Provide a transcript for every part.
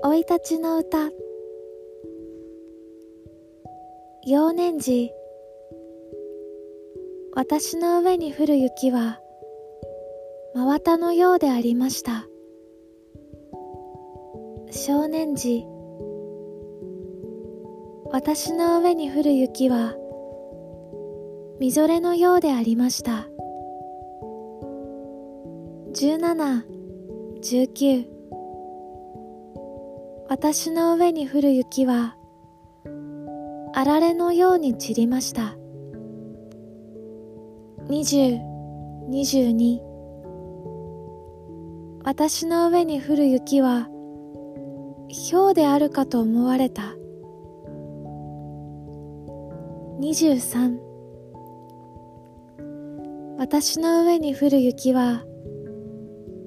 生い立ちの歌。幼年時私の上に降る雪は真綿のようでありました。少年時私の上に降る雪はみぞれのようでありました。17、19私の上に降る雪はあられのように散りました。20、22私の上に降る雪は氷であるかと思われた。23私の上に降る雪は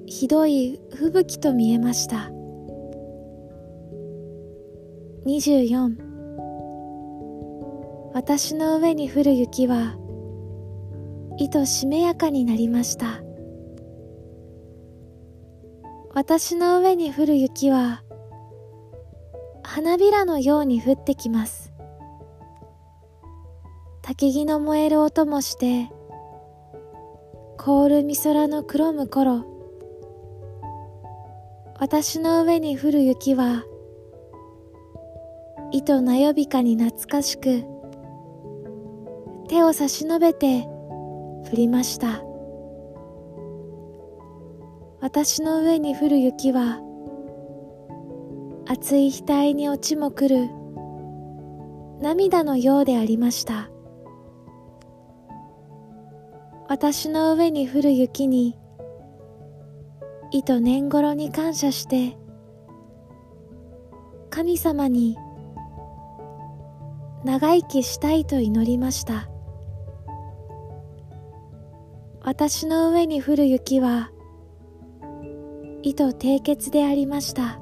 ひどい吹雪と見えました。24私の上に降る雪は糸しめやかになりました。私の上に降る雪は花びらのように降ってきます。焚き木の燃える音もして凍るみ空の黒む頃私の上に降る雪は糸なよびかに懐かしく手を差し伸べて降りました。私の上に降る雪は熱い額に落ちもくる涙のようでありました。私の上に降る雪に糸年頃に感謝して神様に長生きしたいと祈りました。私の上に降る雪は意図締結でありました。